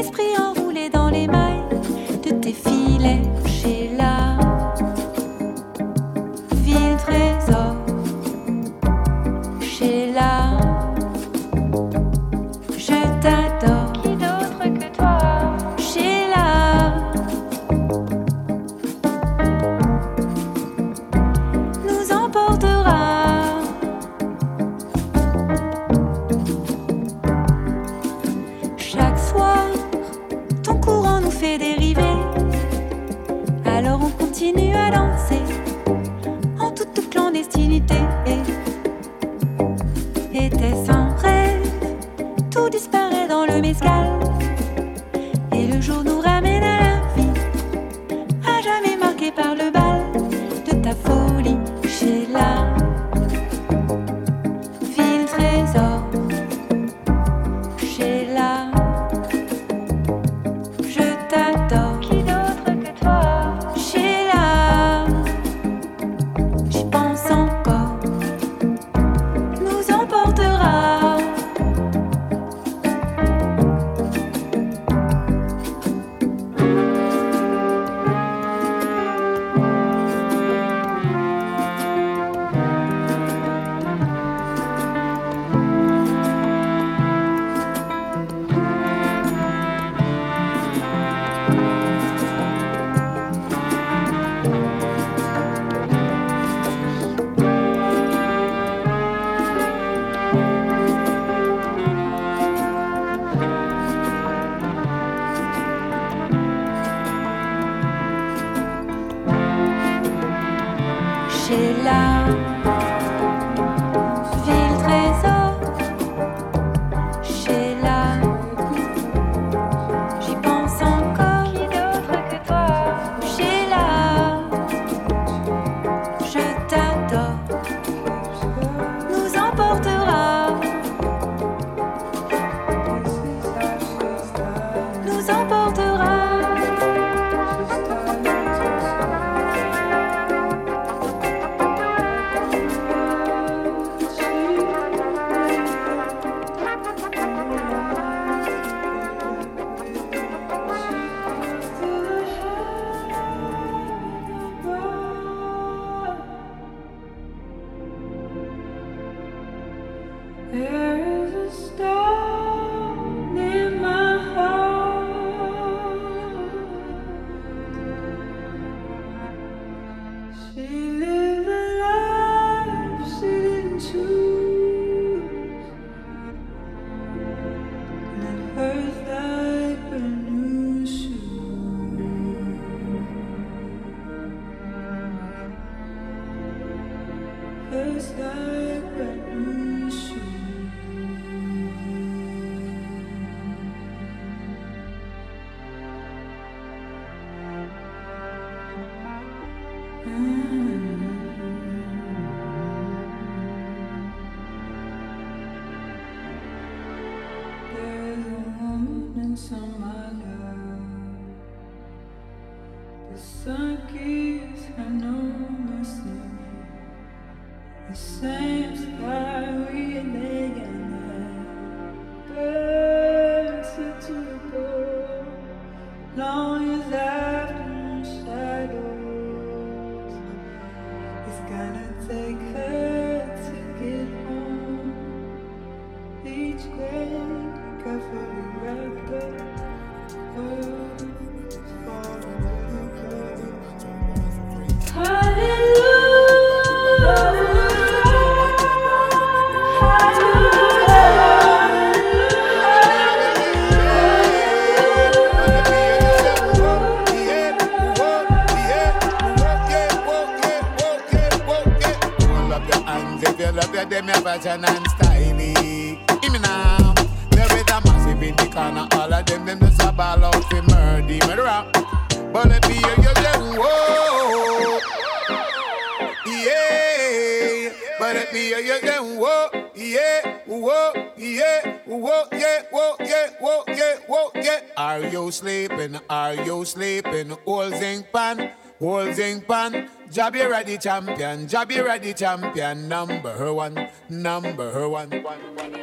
esprit enroulé dans les mailles de tes filets. j'ai la No. Jabby ready champion, Jabby ready champion, number one, number one. Trust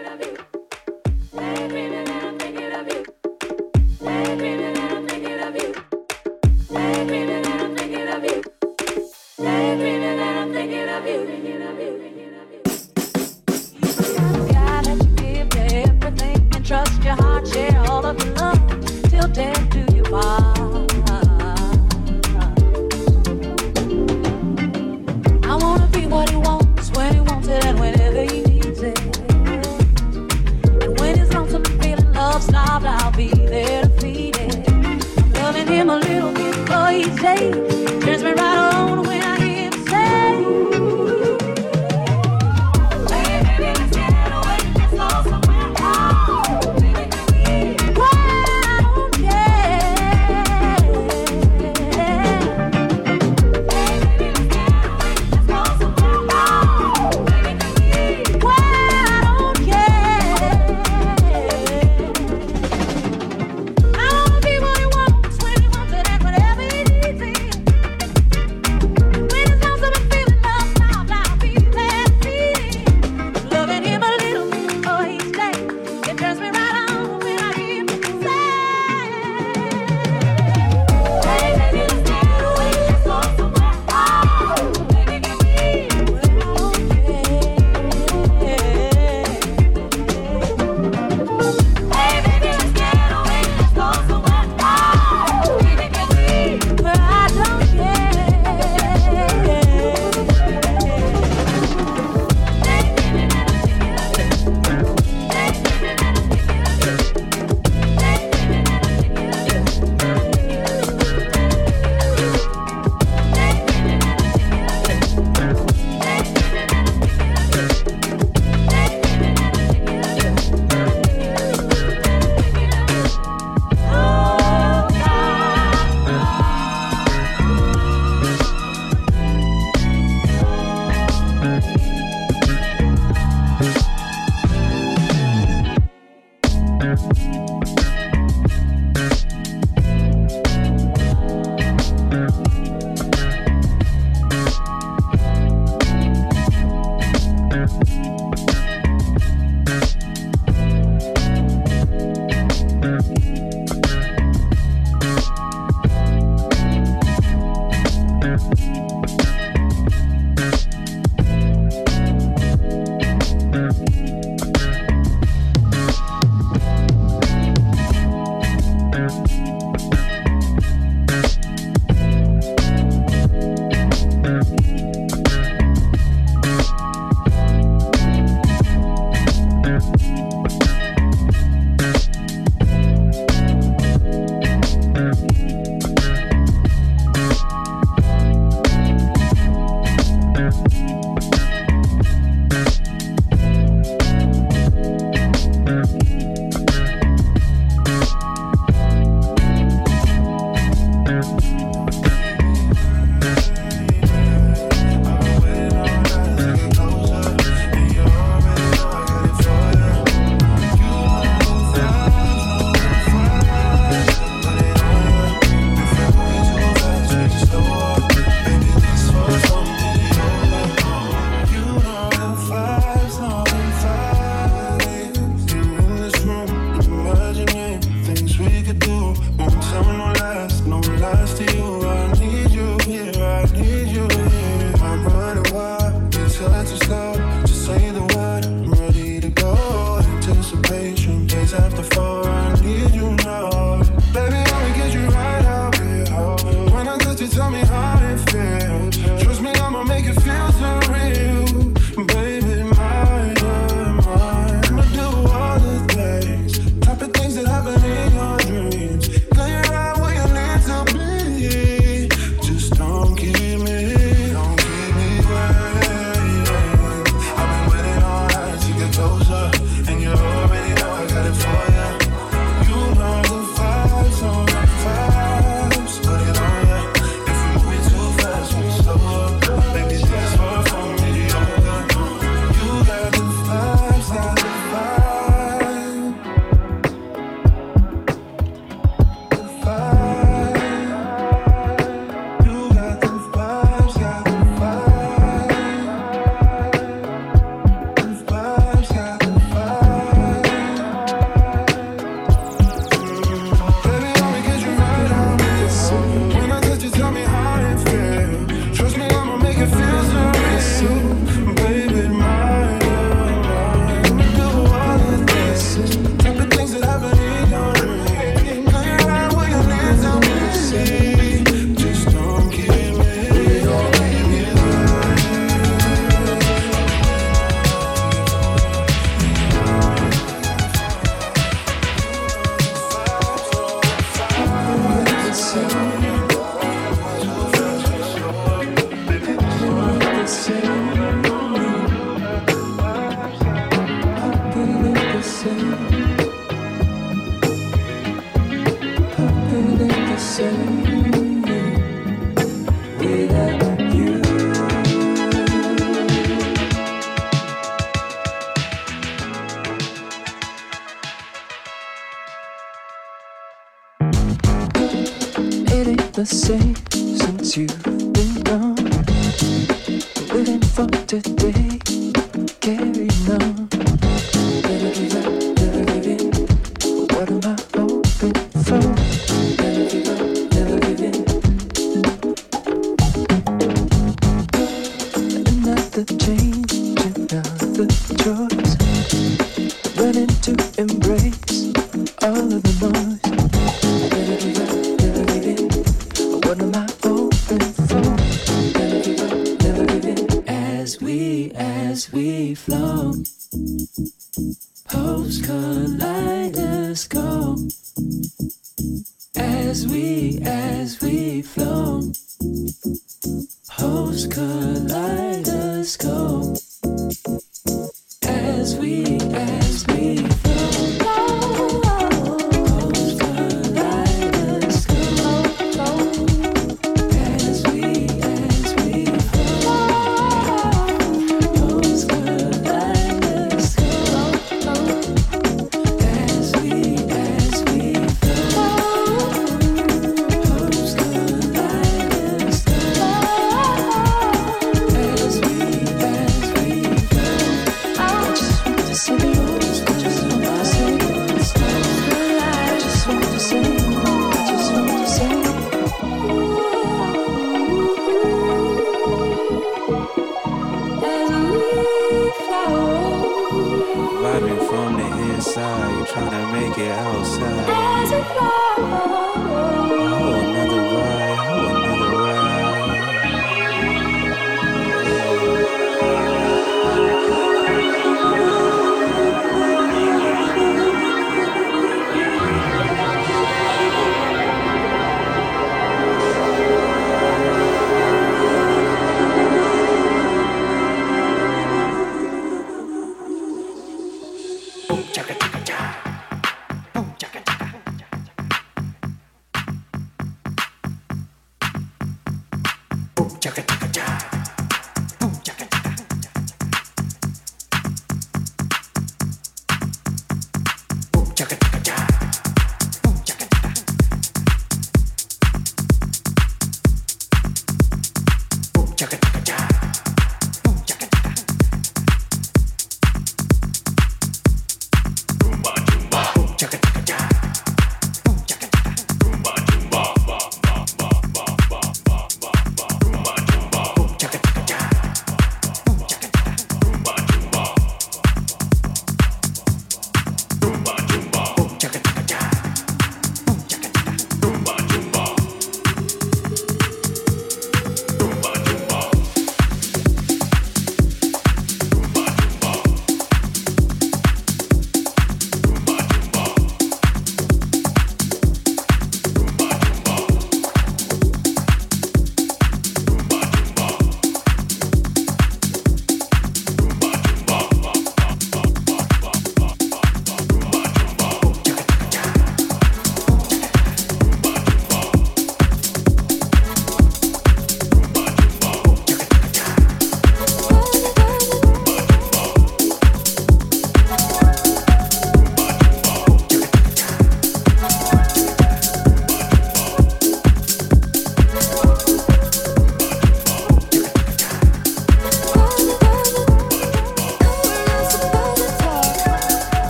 Never give up,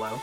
Hello.